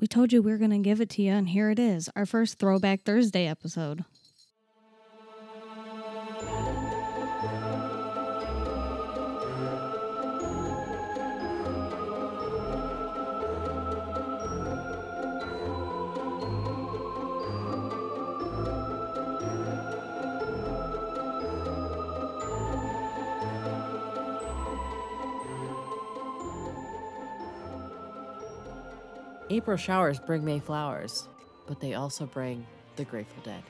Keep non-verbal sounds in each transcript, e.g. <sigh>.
We told you we were going to give it to you, and here it is our first Throwback Thursday episode. April showers bring May flowers, but they also bring the Grateful Dead.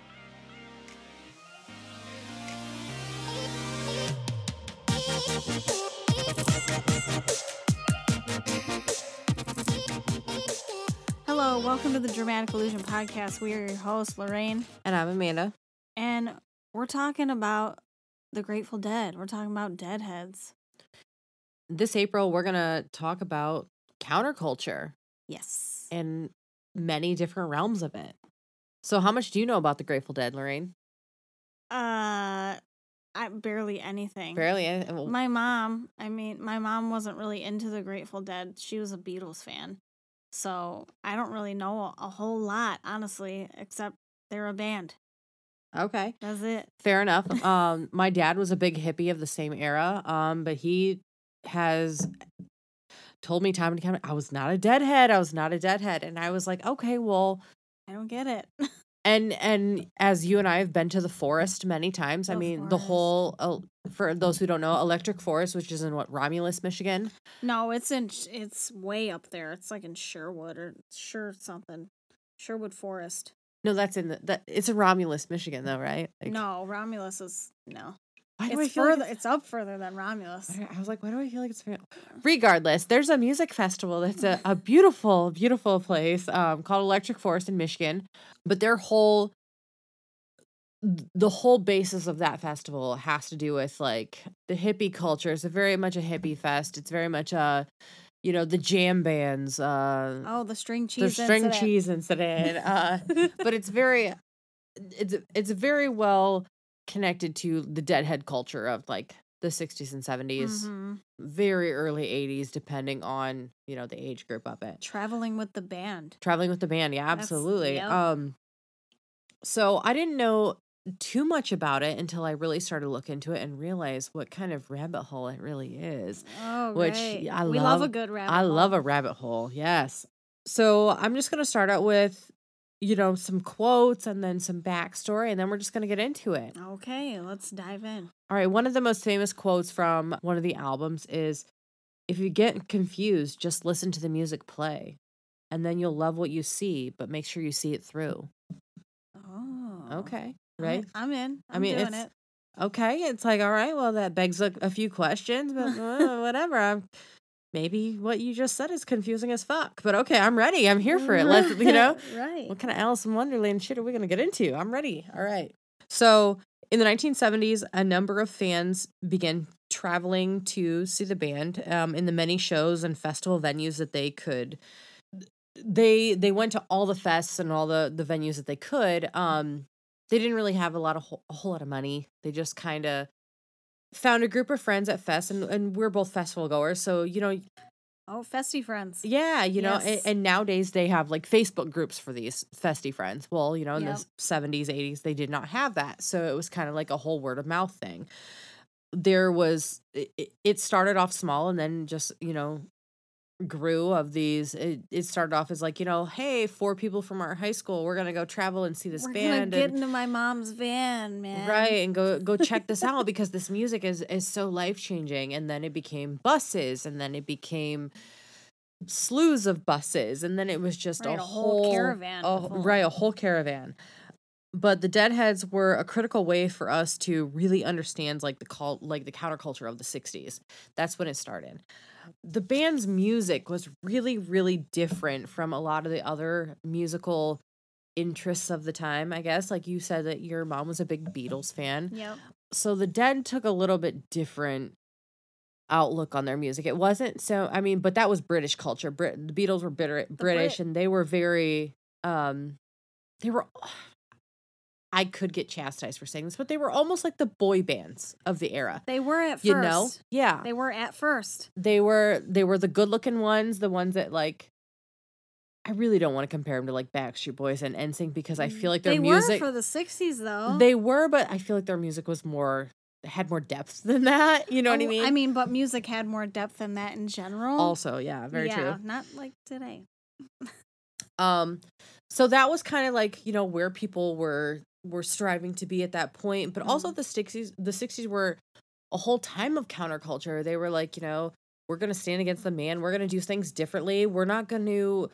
Hello, welcome to the Dramatic Illusion Podcast. We are your hosts, Lorraine, And I'm Amanda. and we're talking about the Grateful Dead. We're talking about deadheads. This April, we're going to talk about counterculture Yes. In many different realms of it. So, how much do you know about the Grateful Dead, Lorraine? Uh, I barely anything. Barely. any- well, My mom, I mean, my mom wasn't really into the Grateful Dead. She was a Beatles fan. So I don't really know a, a whole lot, honestly, except they're a band. Okay. That's it. Fair enough. <laughs> Um, my dad was a big hippie of the same era, um, but he has told me time and time I was not a deadhead. I was not a deadhead, and I was like, okay, well, I don't get it. and and as you and I have been to the forest many times, I mean, the whole uh, for those who don't know, Electric Forest, which is in what Romulus, Michigan. no, it's in, it's way up there. It's like in Sherwood or Sure something. Sherwood Forest. No, that's in the that it's in Romulus, Michigan, though, right? Like, no, Romulus is, no. Why do I It's feel like it's- it's up further than Romulus. I was like, why do I feel like it's very... regardless? There's a music festival that's a, a beautiful, beautiful place um, called Electric Forest in Michigan, but their whole the whole basis of that festival has to do with like the hippie culture. It's a very much a hippie fest. It's very much a you know the jam bands, uh, Oh, the string cheese. the string incident. cheese incident. Uh, but it's very it's it's very well connected to the deadhead culture of like the 60s and 70s Mhm. very early 80s depending on you know the age group of it Traveling with the band. traveling with the band yeah absolutely yep. um so i didn't know too much about it until i really started to look into it and realize what kind of rabbit hole it really is Oh, Which right. I we love a good rabbit. i love a rabbit hole yes so i'm just going to start out with you know some quotes and then some backstory and then we're just going to get into it Okay, let's dive in. All right, one of the most famous quotes from one of the albums is if you get confused, just listen to the music play and then you'll love what you see, but make sure you see it through. Oh, Okay, I'm right? in- I'm in. I I'm mean, doing it's- it. Okay, it's like, all right, well, that begs a, a few questions, but uh, whatever. I'm, maybe what you just said is confusing as fuck, but okay, I'm ready. I'm here for it. Let's, <laughs> you know, right. what kind of Alice in Wonderland shit are we going to get into? I'm ready. All right. So, in the 1970s, a number of fans began traveling to see the band um, in the many shows and festival venues that they could. They they went to all the fests and all the the venues that they could. Um, they didn't really have a lot of a whole lot of money. They just kind of found a group of friends at fest, and and we're both festival goers, so you know Oh, festy friends. yeah, you know, and, Yes. and nowadays they have like Facebook groups for these festy friends. Well, you know, in Yep. the seventies, eighties, they did not have that, so it was kind of like a whole word of mouth thing. There was it- it started off small and then just you know grew of these. It, it started off as like you know, hey, four people from our high school, we're gonna go travel and see this We're band. get and, into my mom's van, man. Right, and go go check this out <laughs> because this music is is so life changing. And then it became buses, and then it became slews of buses, and then it was just Right, a, a whole caravan a- right, a whole caravan. But the Deadheads were a critical way for us to really understand like the cult, like the counterculture of the '60s. That's when it started. The band's music was really, really different from a lot of the other musical interests of the time. I guess, like you said, that your mom was a big Beatles fan Yep. so the dead took a little bit different outlook on their music it wasn't so i mean but that was british culture Brit- the beatles were bitter, british Brit- and they were very um they were i could get chastised for saying this but they were almost like the boy bands of the era They were at first. you know yeah They were at first. they were they were the good looking ones the ones that like I really don't want to compare them to like Backstreet Boys and NSYNC because I feel like their they music were for the '60s though. they were, but I feel like their music was more had more depth <laughs> than that. You know what I Oh, mean? I mean, but music had more depth than that in general. also, yeah, very yeah, true. Not like today. Um, so that was kind of like you know where people were were striving to be at that point, but also Mhm. the sixties. The sixties were a whole time of counterculture. They were like, you know, we're gonna stand against the man. We're gonna do things differently. We're not going to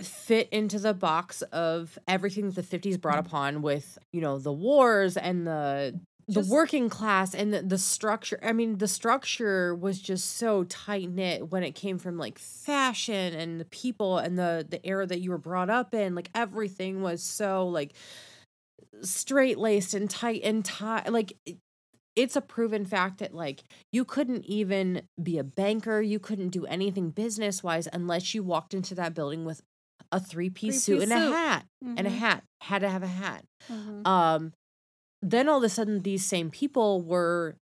fit into the box of everything that the fifties brought upon with you know the wars and the the Just- working class and the, the structure i mean the structure was just so tight knit when it came from like fashion and the people and the the era that you were brought up in like everything was so like straight laced and tight and tight like it's a proven fact that like you couldn't even be a banker you couldn't do anything business wise unless you walked into that building with a three piece suit and a suit. hat and a Mhm, hat had to have a hat mhm. um then all of a sudden these same people were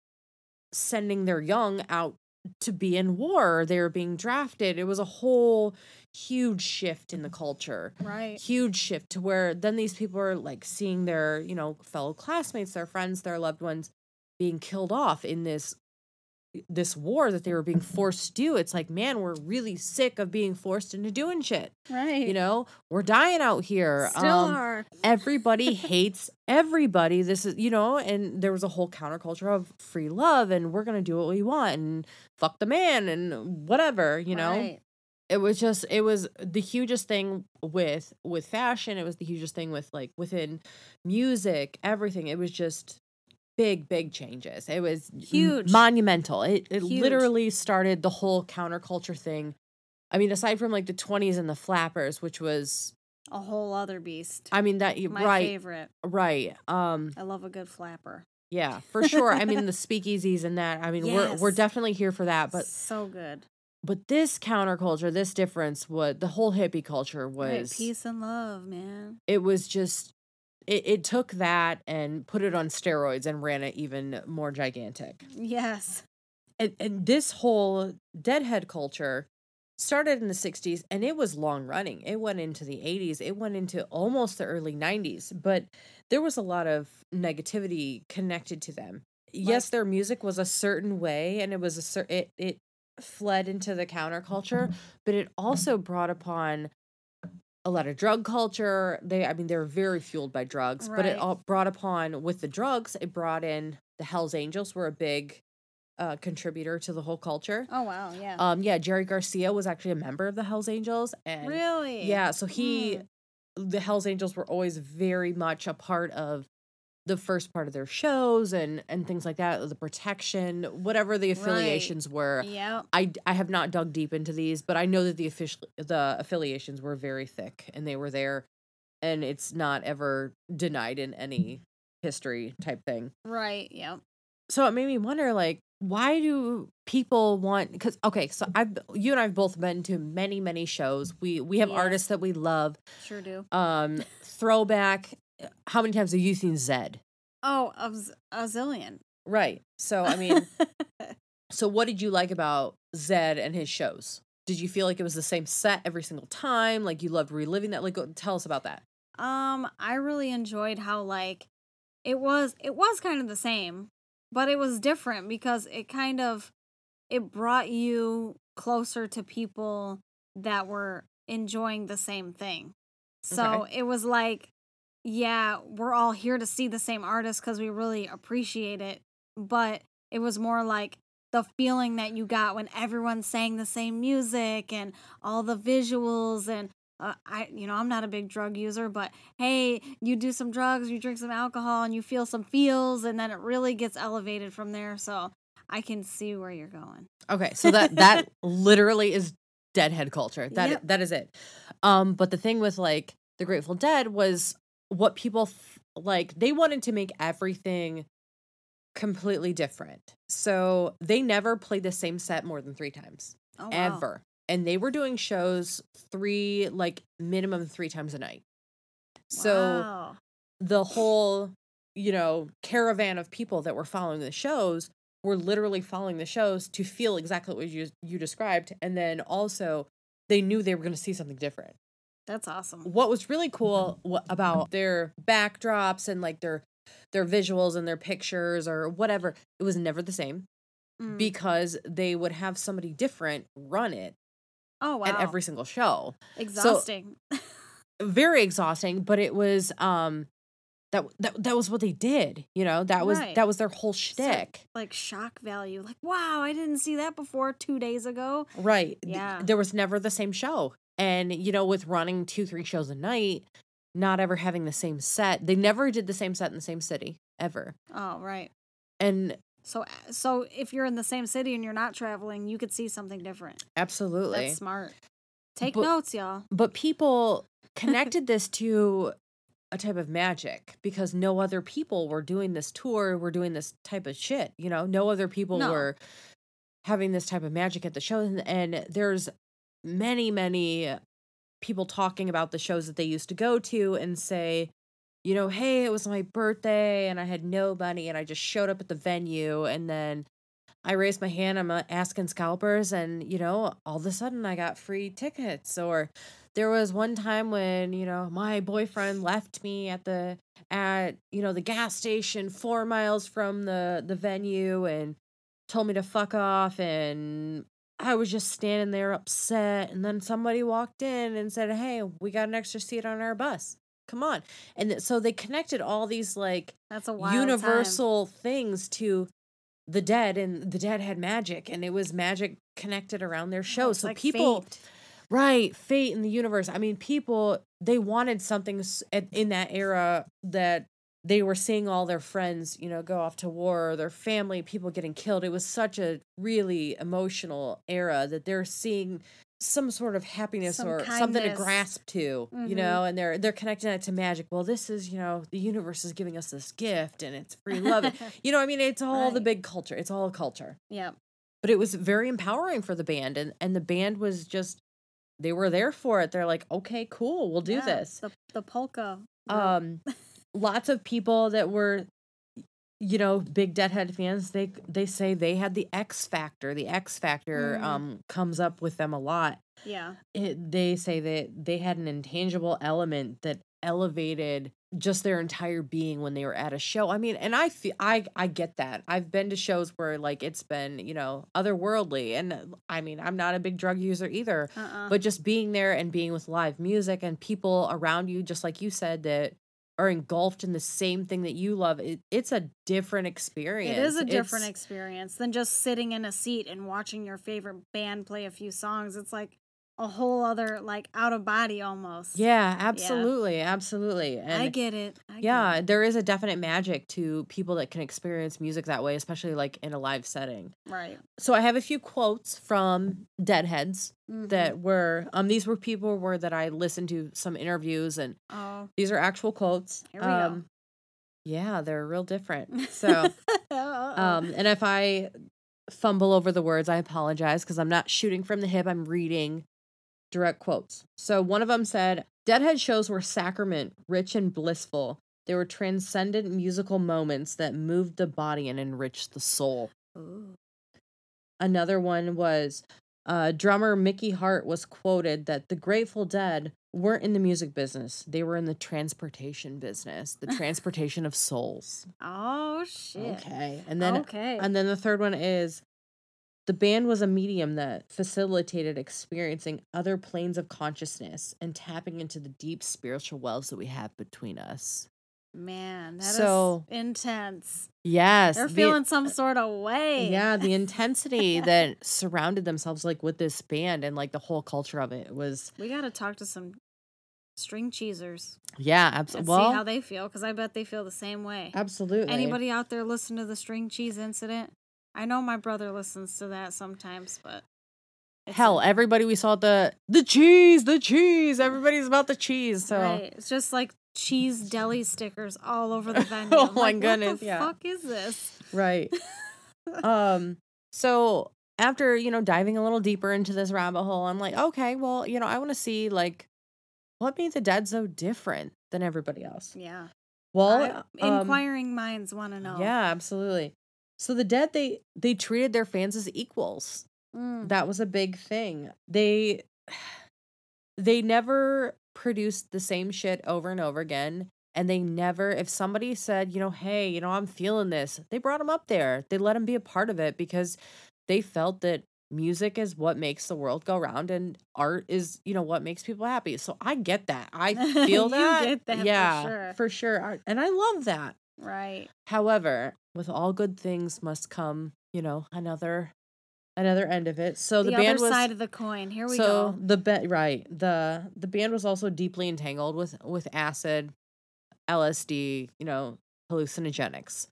sending their young out to be in war they were being drafted it was a whole huge shift in the culture. Right. huge shift to where then these people are like seeing their you know fellow classmates their friends their loved ones being killed off in this this war that they were being forced to do. It's like man we're really sick of being forced into doing shit. Right. you know? We're dying out here. Still um, are. everybody <laughs> hates everybody. This is you know? And there was a whole counterculture of free love and we're gonna do what we want and fuck the man and whatever you know? Right. It was just it was the hugest thing with with fashion it was the hugest thing with like within music everything it was just big big changes it was Huge. monumental it, it Huge. literally started the whole counterculture thing i mean aside from like the 20s and the flappers which was A whole other beast. i mean that My right favorite. right um I love a good flapper. yeah for <laughs> sure i mean the speakeasies and that i mean we're we're definitely here for that but so good. But this counterculture this difference what the whole hippie culture Right, was peace and love, man. it was just it, it took that and put it on steroids and ran it even more gigantic Yes. and, and this whole deadhead culture started in the 60s and it was long running it went into the 80s it went into almost the early 90s but there was a lot of negativity connected to them yes their music was a certain way and it was a cer- it, it fled into the counterculture but it also brought upon a lot of drug culture they i mean they were very fueled by drugs right. but it all brought upon with the drugs it brought in the hells angels were a big uh, contributor to the whole culture Oh wow, yeah. um yeah jerry garcia was actually a member of the hells angels and really? yeah so he Mm. the hells angels were always very much a part of the first part of their shows and and things like that the protection whatever the affiliations were Yeah. I, I have not dug deep into these, but I know that the official the affiliations were very thick and they were there, and it's not ever denied in any history type thing. Right. Yeah. So it made me wonder, like, why do people want? Because okay, so I've you and I've both been to many many shows. We we have Yes. artists that we love. Sure do. Um, throwback. How many times have you seen Zedd? Oh, a, z- a zillion. Right. So I mean, <laughs> so what did you like about Zedd and his shows? Did you feel like it was the same set every single time? Like you loved reliving that? Like, go, tell us about that. Um, I really enjoyed how like it was it was kind of the same, but it was different because it kind of it brought you closer to people that were enjoying the same thing. So it was like yeah, we're all here to see the same artist cuz we really appreciate it, but it was more like the feeling that you got when everyone sang the same music and all the visuals and uh, I, you know, I'm not a big drug user, but hey, you do some drugs, you drink some alcohol, and you feel some feels, and then it really gets elevated from there. So I can see where you're going. Okay, so that that <laughs> literally is deadhead culture. That Yep. that is it. Um, but the thing with like the Grateful Dead was what people f- like. They wanted to make everything completely different, so they never played the same set more than three times. Oh, wow. ever. And they were doing shows three, like minimum three times a night. So Wow. the whole, you know, caravan of people that were following the shows were literally following the shows to feel exactly what you you described. And then also they knew they were going to see something different. That's awesome. what was really cool about their backdrops and like their their visuals and their pictures or whatever it was never the same Mm. because they would have somebody different run it oh wow. at every single show Exhausting. <laughs> very exhausting but it was um that that, that was what they did you know that was Right. that was their whole shtick like shock value. Like, wow, I didn't see that before two days ago. right Th- Yeah. there was never the same show and you know with running two three shows a night not ever having the same set they never did the same set in the same city ever Oh, right. and So, so if you're in the same city and you're not traveling, you could see something different. absolutely That's smart. Take But- notes, y'all. but people <laughs> connected this to a type of magic because no other people were doing this tour were doing this type of shit you know no other people No. were having this type of magic at the show. and, and there's many many people talking about the shows that they used to go to and say you know hey it was my birthday and i had no money and i just showed up at the venue and then I raised my hand, I'm uh, asking scalpers, and you know, all of a sudden I got free tickets. Or there was one time when, you know, my boyfriend left me at the at, you know, the gas station four miles from the the venue and told me to fuck off and I was just standing there upset and then somebody walked in and said, Hey, we got an extra seat on our bus. Come on. And so they connected all these like That's a wild time. universal things to the dead and the dead had magic and it was magic connected around their show. it's so like people fate. right fate in the universe i mean people they wanted something in that era that they were seeing all their friends you know go off to war their family people getting killed. It was such a really emotional era that they're seeing some sort of happiness Some or something to grasp to you Mhm. know and they're they're connecting it to magic. Well this is you know the universe is giving us this gift and it's free love <laughs> you know i mean it's all the big culture. It's all culture. Yeah. but it was very empowering for the band and and the band was just they were there for it. They're like okay cool we'll do yeah, this. The, the polka. um <laughs> lots of people that were you know big deadhead fans they they say they had the x factor the x factor Mhm. um comes up with them a lot yeah. it, they say that they had an intangible element that elevated just their entire being when they were at a show. I mean, and I feel I I get that. I've been to shows where like it's been, you know, otherworldly and I mean, I'm not a big drug user either, Uh-uh. but just being there and being with live music and people around you just like you said that are engulfed in the same thing that you love. It, it's a different experience. It is a different It's- experience than just sitting in a seat and watching your favorite band play a few songs. It's like a whole other like out of body almost. Yeah, absolutely, absolutely. And I get it. Yeah, it. there is a definite magic to people that can experience music that way, especially like in a live setting. Right. So I have a few quotes from Deadheads Mhm. that were um these were people were that I listened to some interviews and Oh. these are actual quotes. Here we go. um yeah, they're real different. <laughs> So um and if I fumble over the words, I apologize because I'm not shooting from the hip, I'm reading direct quotes. So one of them said, Deadhead shows were sacrament, rich and blissful. They were transcendent musical moments that moved the body and enriched the soul. Ooh. Another one was uh, drummer Mickey Hart was quoted that the Grateful Dead weren't in the music business. They were in the transportation business, the <laughs> transportation of souls. Oh shit. Okay. And then okay. and then the third one is the band was a medium that facilitated experiencing other planes of consciousness and tapping into the deep spiritual wells that we have between us. Man, that is So- intense. Yes. They're the- feeling some sort of way. Yeah, the intensity that <laughs> surrounded themselves like with this band and like the whole culture of it was We got to talk to some string cheesers yeah, absolutely. see how they feel because I bet they feel the same way. absolutely. Anybody out there listen to the string cheese incident? I know my brother listens to that sometimes, but it's Hell, everybody we saw the the cheese, the cheese. Everybody's about the cheese. So right. It's just like cheese deli stickers all over the <laughs> venue. Oh I'm my like, goodness, What the yeah. fuck is this? right. <laughs> um so after, you know, diving a little deeper into this rabbit hole, I'm like, okay, well, you know, I want to see like what made the dead so different than everybody else. Yeah. Well, I- um, inquiring minds want to know. Yeah, absolutely. So the dead they they treated their fans as equals. Mm. That was a big thing. They <sighs> they never produced the same shit over and over again. And they never, if somebody said, you know, hey, you know, I'm feeling this, they brought him up there. They let him be a part of it because they felt that music is what makes the world go round and art is, you know, what makes people happy. So I get that. I <laughs> feel You that. get that for yeah, sure. for sure. And I love that. Right. However, with all good things must come, you know, another another end of it. So the, the, other band was side of the coin. Here we so go. the ba- right the the band was also deeply entangled with with acid, LSD, you know, hallucinogenics.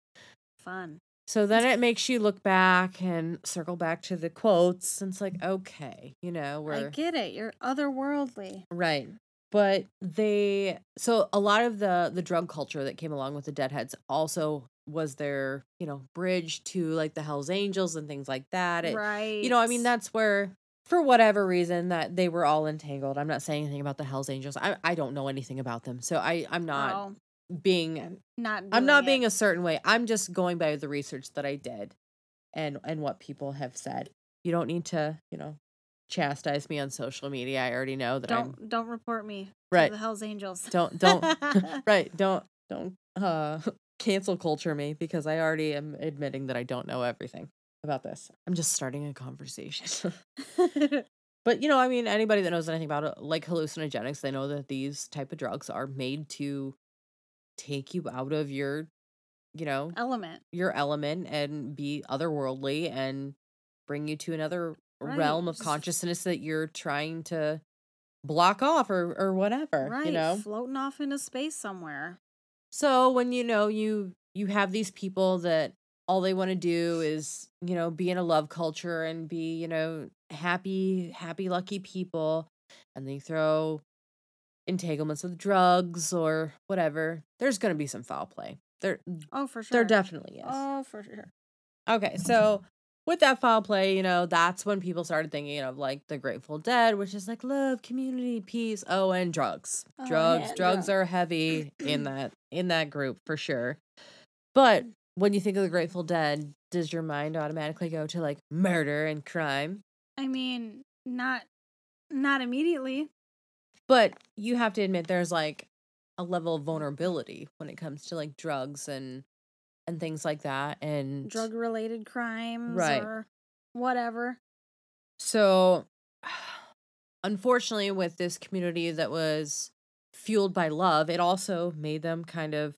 Fun. So then it makes you look back and circle back to the quotes. And it's like, okay, you know, we're I get it. You're otherworldly. right. But they so a lot of the the drug culture that came along with the Deadheads also was their, you know, bridge to like the Hells Angels and things like that. It- right. you know, I mean, that's where, for whatever reason, that they were all entangled. I'm not saying anything about the Hell's Angels. I, I don't know anything about them, so I I'm not Oh, being not. I'm not doing being a certain way. I'm just going by the research that I did, and and what people have said. You don't need to, you know, chastise me on social media. I already know that I'm Don't don't report me. Right. The Hell's Angels. don't don't <laughs> <laughs> right don't don't uh <laughs> cancel culture me because I already am admitting that I don't know everything about this. I'm just starting a conversation. But you know, I mean, anybody that knows anything about it, like hallucinogenics, they know that these type of drugs are made to take you out of your, you know, Element. your element and be otherworldly and bring you to another Right, realm of consciousness that you're trying to block off or or whatever. Right. You know, Floating off into space somewhere. so when you know you you have these people that all they want to do is, you know, be in a love culture and be, you know, happy, happy, lucky people, and they throw entanglements with drugs or whatever, there's gonna be some foul play. There Oh, for sure. there definitely is. Oh, for sure. Okay, <laughs> so with that foul play, you know, that's when people started thinking of like the Grateful Dead, which is like love, community, peace. Oh, and drugs. Oh, drugs, yeah, drugs drugs. are heavy in <clears throat> that in that group for sure. But mm. when you think of the Grateful Dead, does your mind automatically go to like murder and crime? I mean, not not immediately. But you have to admit there's like a level of vulnerability when it comes to like drugs and and things like that and Drug related crimes Right. or whatever. So, <sighs> unfortunately, with this community that was fueled by love, it also made them kind of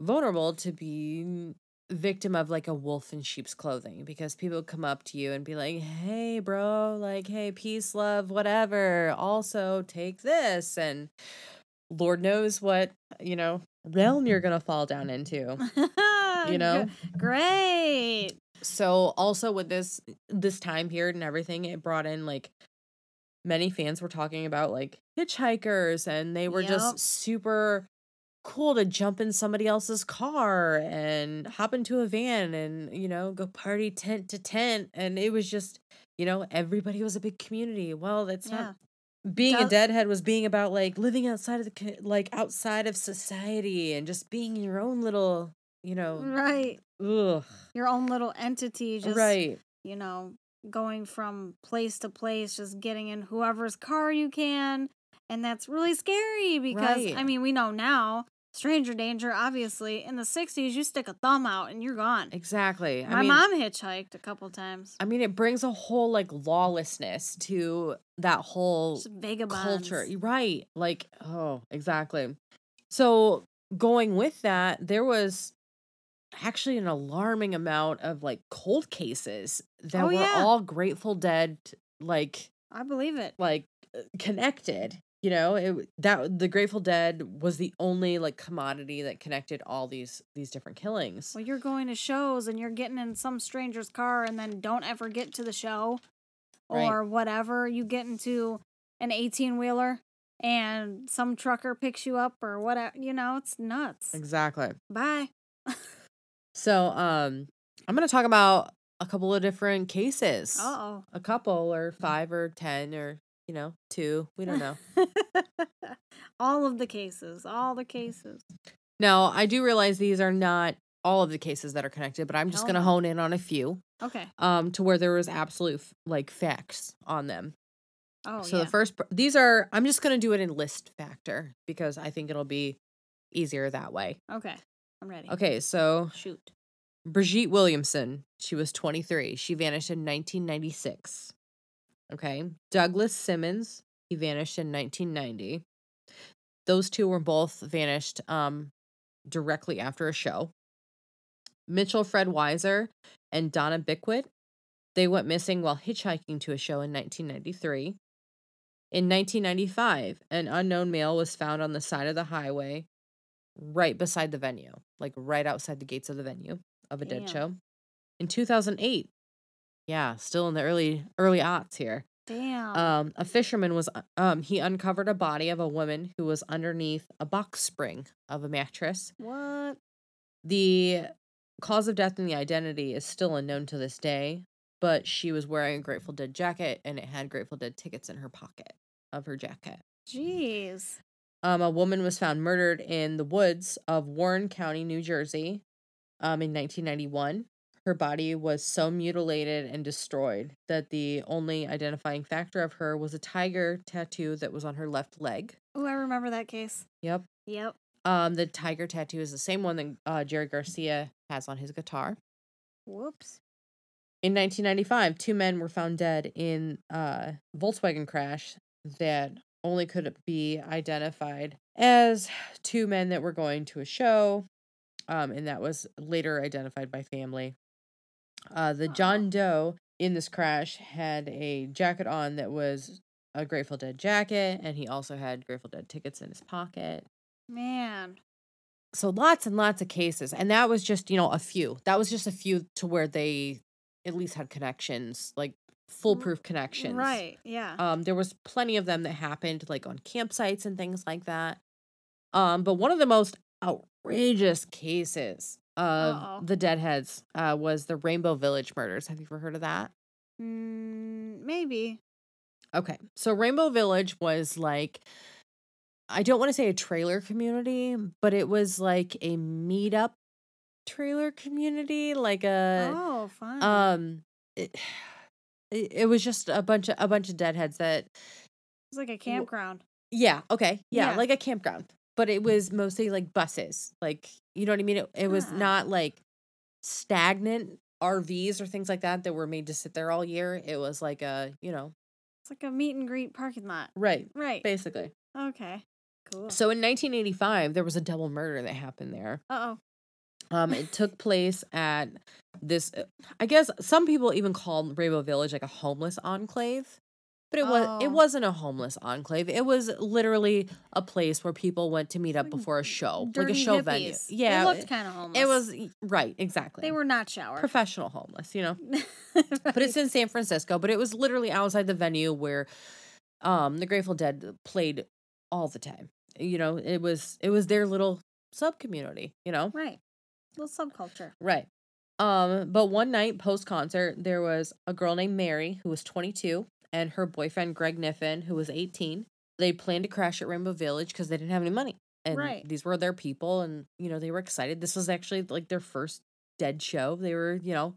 vulnerable to be victim of like a wolf in sheep's clothing because people come up to you and be like, "Hey, bro, like, hey, peace, love, whatever. Also, take this." And Lord knows what, you know, realm you're <laughs> going to fall down into. <laughs> You know? Great. so also with this this time period and everything it brought in like many fans were talking about like hitchhikers and they were Yep. just super cool to jump in somebody else's car and hop into a van and you know go party tent to tent and it was just you know everybody was a big community well that's Yeah. not being a deadhead was being about like living outside of the like outside of society and just being your own little you know Right. ugh Your own little entity just right you know, going from place to place, just getting in whoever's car you can. And that's really scary because, I mean, we know now, stranger danger, obviously. In the 60s, you stick a thumb out and you're gone. Exactly. My I mean, mom hitchhiked a couple times. I mean, it brings a whole like lawlessness to that whole culture. Right. Like, oh, exactly. So going with that, there was actually an alarming amount of like cold cases that Oh, were yeah. all Grateful Dead like I believe it. like uh, connected. You know, it that the Grateful Dead was the only like commodity that connected all these these different killings. Well, you're going to shows and you're getting in some stranger's car and then don't ever get to the show Right. or whatever. You get into an 18 wheeler and some trucker picks you up or whatever. You know, it's nuts. Exactly. Bye. <laughs> So, um, I'm gonna talk about a couple of different cases. Oh. A couple, or five, or ten, or you know, two. We don't know. <laughs> all of the cases. All the cases. now, I do realize these are not all of the cases that are connected, but I'm just Hell gonna hone in on a few, Okay. um, to where there was absolute like facts on them. Oh, so yeah. the first, these are, I'm just going to do it in list factor because I think it'll be easier that way. okay, I'm ready. Okay, so Shoot. Brigitte Williamson, she was 23. She vanished in 1996. Okay. Douglas Simmons, he vanished in 1990. Those two were both vanished um directly after a show. Mitchell Fred Weiser and Donna Bickwit, they went missing while hitchhiking to a show in 1993. In 1995, an unknown male was found on the side of the highway right beside the venue, like right outside the gates of the venue of a dead show. In 2008, yeah, still in the early early aughts here. Damn. Um, a fisherman was uh, um he uncovered a body of a woman who was underneath a box spring of a mattress. what? The cause of death and the identity is still unknown to this day, but she was wearing a Grateful Dead jacket and it had Grateful Dead tickets in her pocket of her jacket. Jeez. Um, a woman was found murdered in the woods of Warren County, New Jersey, um, in 1991. Her body was so mutilated and destroyed that the only identifying factor of her was a tiger tattoo that was on her left leg. Oh, I remember that case. Yep. Yep. Um, the tiger tattoo is the same one that uh, Jerry Garcia has on his guitar. Whoops. In 1995, two men were found dead in a Volkswagen crash that only could be identified as two men that were going to a show, um, and that was later identified by family. Uh, the John Doe in this crash had a jacket on that was a Grateful Dead jacket, and he also had Grateful Dead tickets in his pocket. Man. So lots and lots of cases, and that was just you know a few. That was just a few to where they at least had connections, like foolproof connections. Right. Yeah. Um, there was plenty of them that happened like on campsites and things like that. Um, but one of the most outrageous cases of Uh-oh. the Deadheads uh, was the Rainbow Village murders. Have you ever heard of that? mm, maybe. Okay, so Rainbow Village was like, I don't want to say a trailer community, but it was like a meetup trailer community, like a oh, fine. um. It, it it was just a bunch of a bunch of deadheads that it's like a campground. Yeah, okay. Yeah, Yeah. like a campground. But it was mostly like buses. Like, you know what I mean? It, it was Ah. not like stagnant RVs or things like that that were made to sit there all year. It was like a, you know, It's like a meet and greet parking lot. right, Right. basically. Okay. Cool. So in 1985, there was a double murder that happened there. Uh oh. Um, it took place at this. uh, I guess some people even call Rainbow Village like a homeless enclave, but it was it Oh. wasn't a homeless enclave. It was literally a place where people went to meet up before a show, like a show venue. Yeah, They looked kind of homeless. it was right, exactly. They were not showered. professional homeless, you know. <laughs> But it's in San Francisco. But it was literally outside the venue where, um, the Grateful Dead played all the time. You know, it was it was their little sub community. You know, right. Little subculture. Right. Um, but one night post concert, there was a girl named Mary who was 22 and her boyfriend Greg Kniffin who was 18. They planned to crash at Rainbow Village because they didn't have any money. And Right. these were their people and you know, they were excited. This was actually like their first dead show. They were, you know,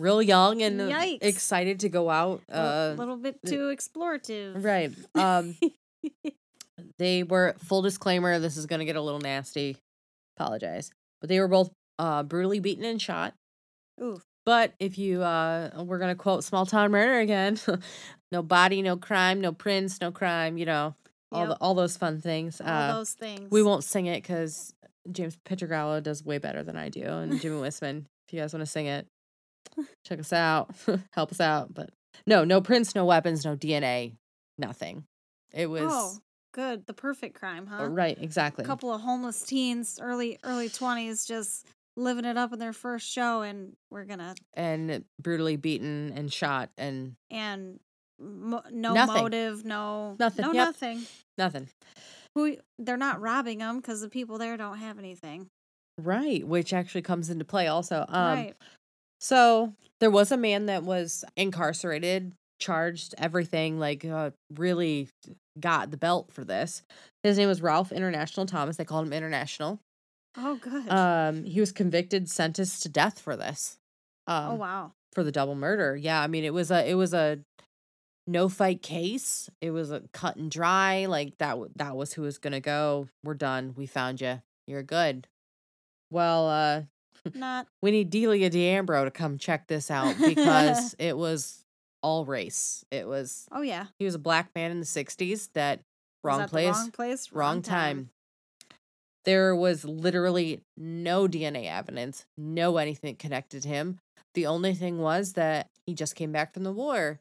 real young and Yikes. excited to go out. A Uh little bit too explorative. right. Um <laughs> they were full disclaimer, this is gonna get a little nasty. Apologize. But they were both uh brutally beaten and shot. Ooh. But if you uh we're gonna quote small town murder again. <laughs> no body, no crime, no prince, no crime, you know, all the all those fun things. All Uh those things. we won't sing it because James Pietragallo does way better than I do, and Jimmy <laughs> Wisman. If you guys want to sing it, check us out, <laughs> help us out. But no, no prints, no weapons, no DNA, nothing. It was Oh, good. The perfect crime, huh? uh, right, exactly. A couple of homeless teens, early early twenties, just living it up in their first show, and we're gonna and brutally beaten and shot and and mo- no Nothing. motive, no Nothing, no yep. nothing. nothing. Who they're not robbing them because the people there don't have anything. Right, which actually comes into play also. Um, right. So there was a man that was incarcerated, charged everything, like uh, really got the belt for this. His name was Ralph International Thomas. They called him International. Oh, good. Um, he was convicted, sentenced to death for this. Um, oh wow. for the double murder. Yeah, I mean it was a it was a no fight case. It was a cut and dry. Like that. That was who was gonna go. We're done. We found you. You're good. Well, uh, <laughs> Not we need Delia D'Ambra to come check this out because <laughs> it was all race. It was oh yeah. he was a black man in the '60s that wrong that place, wrong place, wrong time. There was literally no DNA evidence, no anything connected him. The only thing was that he just came back from the war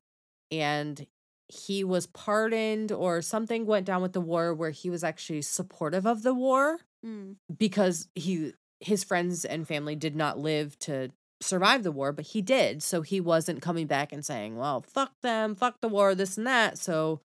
and he was pardoned or something went down with the war where he was actually supportive of the war Mm. because he his friends and family did not live to survive the war, but he did. So he wasn't coming back and saying, "Well, fuck them, fuck the war, this and that." So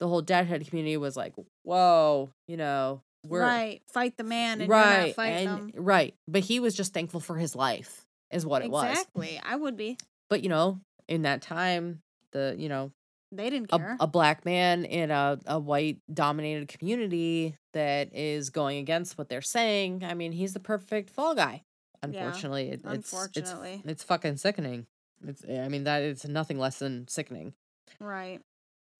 the whole deadhead community was like, "Whoa, you know, we're right. Fight the man, and right and them. right." But he was just thankful for his life, is what it was. Exactly. I would be. But you know, in that time, the you know They didn't a, care. a black man in a, a white dominated community that is going against what they're saying. I mean, he's the perfect fall guy. Unfortunately, it, it's unfortunately. it's it's fucking sickening. It's I mean that is nothing less than sickening. right.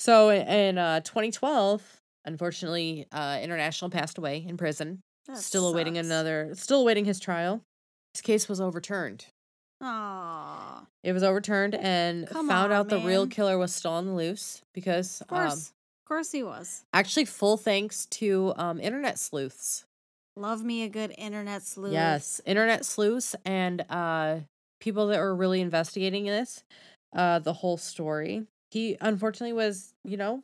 So in, in uh, 2012, unfortunately, uh, International passed away in prison. That still awaiting another. Still awaiting his trial. His case was overturned. Aw. It was overturned and Come found on, out the real killer was still on the loose because Of course. um, of course he was. Actually, full thanks to um, internet sleuths. Love me a good internet sleuth. Yes, internet sleuths and uh, people that were really investigating this, uh, the whole story. He unfortunately was, you know,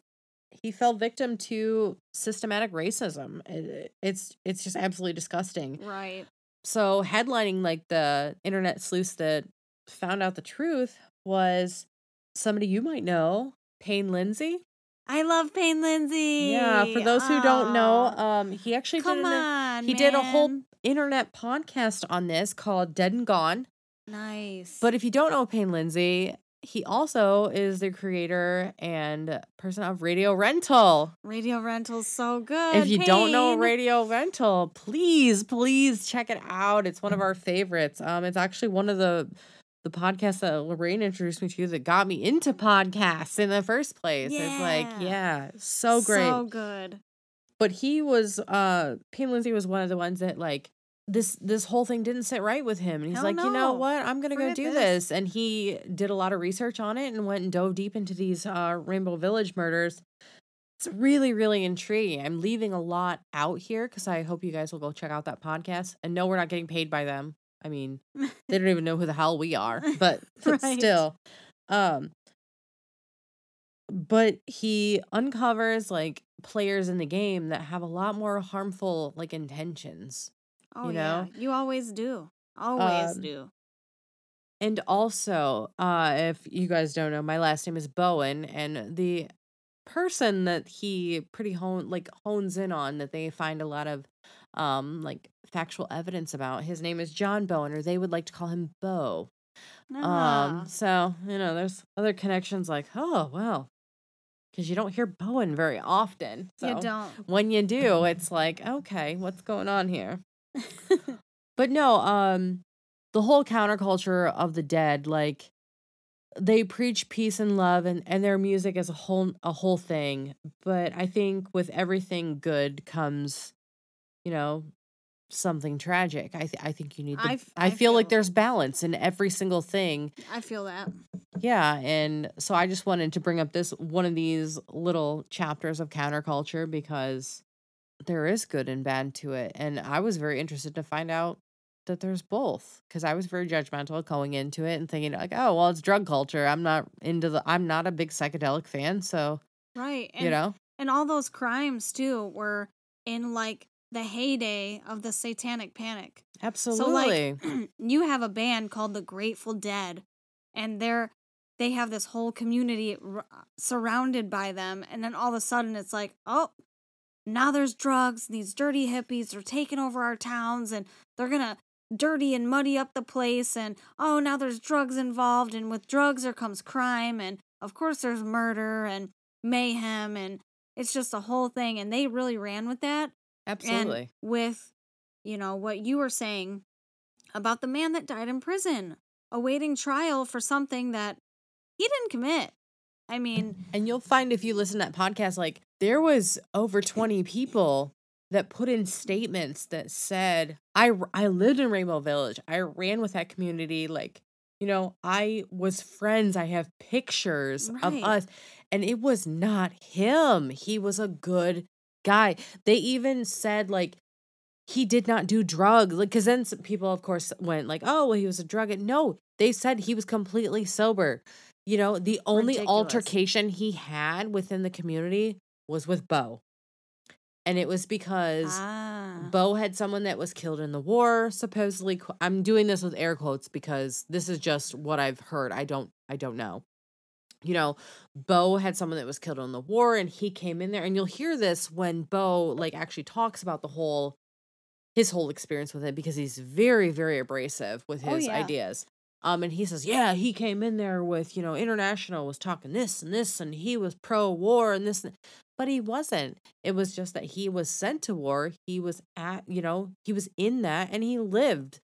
he fell victim to systematic racism. It- it's it's just absolutely disgusting. Right. So headlining like the internet sleuths that found out the truth was somebody you might know, Payne Lindsay. I love Payne Lindsay. Yeah, for those who don't know, um, he actually Come did an, on. he did a whole internet podcast on this called Dead and Gone. Nice. But if you don't know Payne Lindsay, he also is the creator and person of Radio Rental. Radio Rental's so good. if you don't know Radio Rental, please, please check it out. It's one of our favorites. Um, it's actually one of the the podcast that Lorraine introduced me to that got me into podcasts in the first place. It's like, Yeah. yeah, so great. So good. but he was uh Payne Lindsay was one of the ones that like this this whole thing didn't sit right with him and he's Hell like you know what i'm gonna go do this." this. and he did a lot of research on it and went and dove deep into these uh rainbow village murders it's really really intriguing i'm leaving a lot out here because i hope you guys will go check out that podcast and no we're not getting paid by them i mean <laughs> they don't even know who the hell we are <laughs> <laughs> but Right. still um but he uncovers like players in the game that have a lot more harmful like intentions Oh You yeah. You always do. Always Um, do. and also uh if you guys don't know my last name is bowen and the person that he pretty hone like hones in on that they find a lot of um like factual evidence about his name is john bowen or they would like to call him bo Ah, Um, so you know, there's other connections like, oh well, because you don't hear Bowen very often. So you don't. when you do, <laughs> it's like, okay, what's going on here? <laughs> But no, um, the whole counterculture of the dead, like they preach peace and love and, and their music is a whole a whole thing. But I think with everything good comes, you know, something tragic. I th- I think you need to I I, f- I feel like feel- there's balance in every single thing. I feel that. Yeah, and so I just wanted to bring up this one of these little chapters of counterculture because there is good and bad to it. And I was very interested to find out that there's both because I was very judgmental going into it and thinking like, oh, well, it's drug culture. I'm not into the I'm not a big psychedelic fan, so, Right. And, you know. and all those crimes too were in like the heyday of the satanic panic. Absolutely. So like <clears throat> you have a band called the Grateful Dead and they're they have this whole community r- surrounded by them and then all of a sudden it's like, "Oh, now there's drugs. These dirty hippies are taking over our towns and they're going to dirty and muddy up the place and oh, now there's drugs involved and with drugs there comes crime and of course there's murder and mayhem and it's just a whole thing and they really ran with that Absolutely. and with, you know, what you were saying about the man that died in prison, awaiting trial for something that he didn't commit. I mean, And you'll find if you listen to that podcast, like there was over 20 people that put in statements that said, I, I lived in Rainbow Village. I ran with that community. Like, you know, I was friends. I have pictures of us. And it was not him. He was a good guy. They even said, like, he did not do drugs. Like, because then some people, of course, went like, oh, well, he was a drug. No, they said he was completely sober. You know, the only Ridiculous. altercation he had within the community was with Bo. And it was because ah, Bo had someone that was killed in the war, supposedly. I'm doing this with air quotes because this is just what I've heard. I don't I don't know. You know, Bo had someone that was killed in the war and he came in there and you'll hear this when Bo like actually talks about the whole his whole experience with it because he's very very abrasive with Oh, his yeah. ideas. Um and he says, "Yeah, he came in there with, you know, international was talking this and this and he was pro war and this and but he wasn't. It was just that he was sent to war. He was at, you know, he was in that and he lived.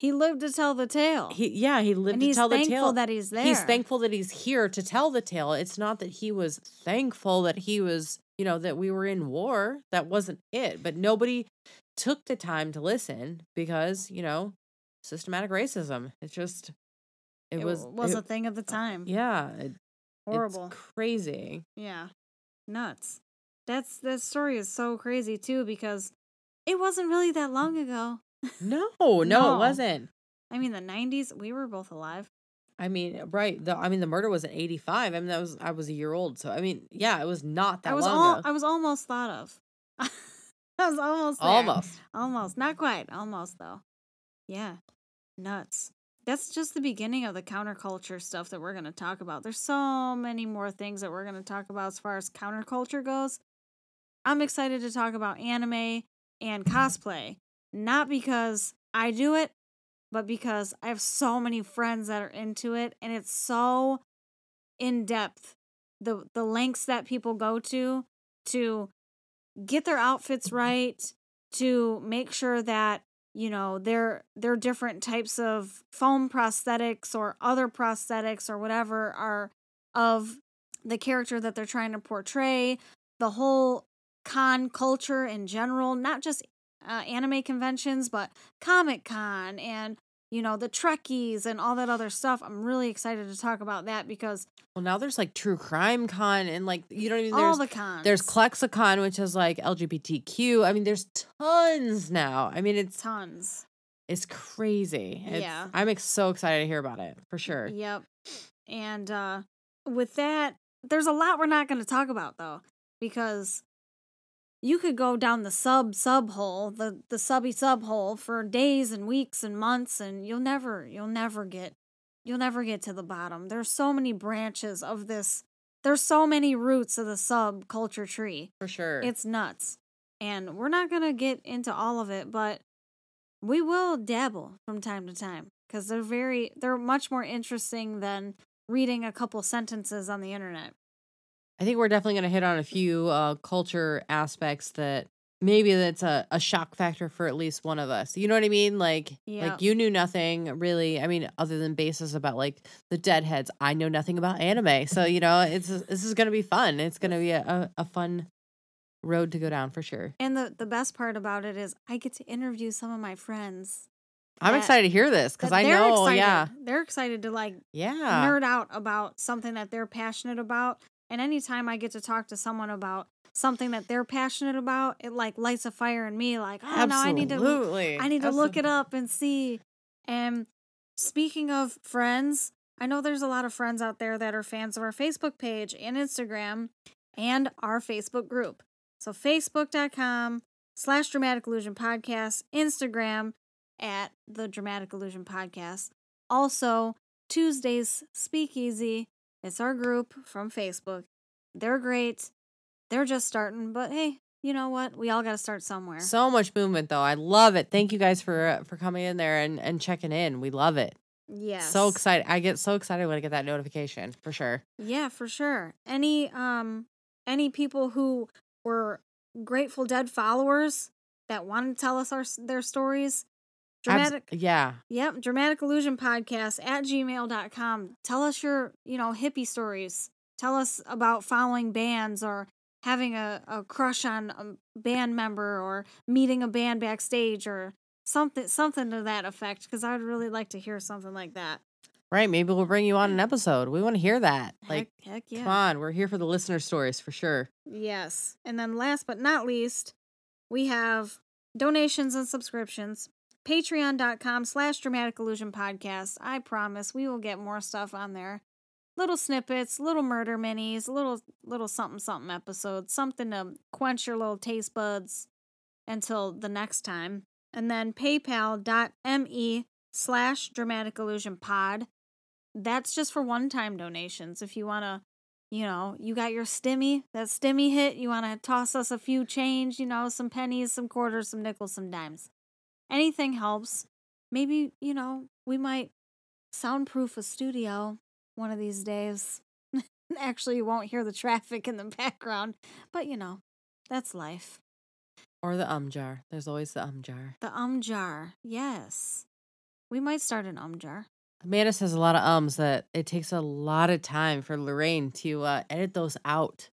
He lived to tell the tale. He yeah, he lived and to tell the tale. He's thankful that he's there. He's thankful that he's here to tell the tale. It's not that he was thankful that he was, you know, that we were in war. That wasn't it. But nobody took the time to listen because, you know, systematic racism. It's just it, It was was it- a thing at the uh, time. yeah, it- Horrible. It's crazy. Yeah. Nuts. That's that story is so crazy too because it wasn't really that long ago. No, <laughs> no, No. it wasn't. I mean, the 90s, we were both alive. I mean, uh, right. The I mean, the murder was in '85. I mean, that was I was a year old. So I mean, yeah, it was not that I was long all ago. I was almost thought of. <laughs> I was almost there. Almost. Almost. Not quite. Almost though. Yeah. Nuts. That's just the beginning of the counterculture stuff that we're going to talk about. There's so many more things that we're going to talk about as far as counterculture goes. I'm excited to talk about anime and cosplay, not because I do it, but because I have so many friends that are into it and it's so in depth. The the lengths that people go to to get their outfits mm-hmm. right, to make sure that you know they're they're different types of foam prosthetics or other prosthetics or whatever are of the character that they're trying to portray the whole con culture in general not just uh, anime conventions but comic con and you know the trekkies and all that other stuff i'm really excited to talk about that because Well, now there's like True Crime Con and like you don't even all there's the cons there's ClexaCon, which is like LGBTQ. I mean, there's tons now. I mean, it's tons it's crazy. It's, Yeah. I'm ex- so excited to hear about it for sure. Yep. And uh with that, there's a lot we're not going to talk about though because you could go down the sub sub hole, the the subby sub hole for days and weeks and months and you'll never you'll never get you'll never get to the bottom. There's so many branches of this. There's so many roots of the sub culture tree. For sure. It's nuts. And we're not going to get into all of it, but we will dabble from time to time because they're very, they're much more interesting than reading a couple sentences on the internet. I think we're definitely going to hit on a few uh, culture aspects that maybe that's a, a shock factor for at least one of us. You know what I mean? Like, Yeah. like you knew nothing really. I mean, other than basis about like the deadheads, I know nothing about anime. So you know, it's this is going to be fun. It's going to be a, a, fun road to go down for sure. And the, the best part about it is I get to interview some of my friends. I'm that- excited to hear this because I know, excited. yeah, They're excited to like yeah, nerd out about something that they're passionate about. And anytime I get to talk to someone about something that they're passionate about, it like lights a fire in me. Like, oh no, I need to, I need to look it up and see. And speaking of friends, I know there's a lot of friends out there that are fans of our Facebook page and Instagram and our Facebook group. So facebook.com slash dramatic illusion podcast, Instagram at the dramatic illusion podcast. Also, Tuesdays Speakeasy. It's our group from Facebook. They're great. They're just starting, but hey, you know what? We all got to start somewhere. So much movement though. I love it. Thank you guys for uh, for coming in there and and checking in. We love it. Yeah. So excited. I get so excited when I get that notification for sure. Yeah, for sure. Any um any people who were Grateful Dead followers that want to tell us our their stories, Abs- dramatic yeah. Yep, dramatic illusion podcast at gmail.com. Tell us your, you know, hippie stories. Tell us about following bands or having a, a crush on a band member or meeting a band backstage or something something to that effect because I'd really like to hear something like that. Right. Maybe we'll bring you on an episode. We want to hear that. Like, heck, heck yeah. come on. We're here for the listener stories for sure. Yes. And then last but not least, we have donations and subscriptions. Patreon.com slash dramatic illusion podcast. I promise we will get more stuff on there. Little snippets, little murder minis, little little something something episodes, something to quench your little taste buds until the next time. And then paypal.me slash dramatic illusion pod. That's just for one time donations. If you want to, you know, you got your stimmy, that stimmy hit, you want to toss us a few change, you know, some pennies, some quarters, some nickels, some dimes. Anything helps. Maybe, you know, we might soundproof a studio one of these days. <laughs> Actually, you won't hear the traffic in the background, but you know, that's life. Or the um jar. There's always the um jar. The um jar. Yes. We might start an um jar. Amanda says a lot of ums that it takes a lot of time for Lorraine to uh, edit those out.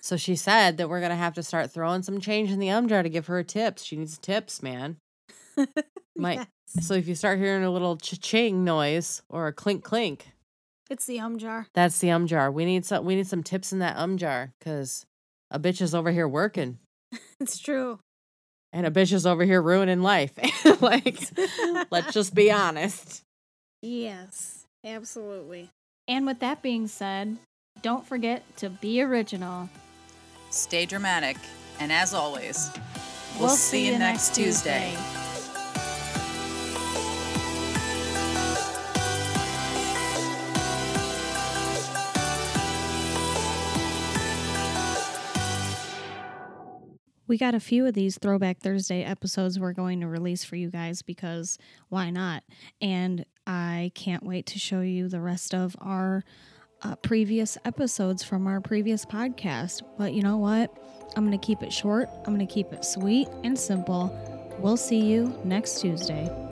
So she said that we're gonna have to start throwing some change in the um jar to give her tips. She needs tips, man. <laughs> Might Yes. so if you start hearing a little cha-ching noise or a clink clink, It's the um jar. that's the um jar. We need some we need some tips in that um jar because a bitch is over here working <laughs> It's true. and a bitch is over here ruining life. <laughs> like, let's just be honest. Yes, absolutely. And with that being said, don't forget to be original. Stay dramatic. And as always, we'll, see, you next Tuesday. We got a few of these Throwback Thursday episodes we're going to release for you guys because why not? And I can't wait to show you the rest of our uh, previous episodes from our previous podcast. But you know what? I'm going to keep it short, I'm going to keep it sweet and simple. We'll see you next Tuesday.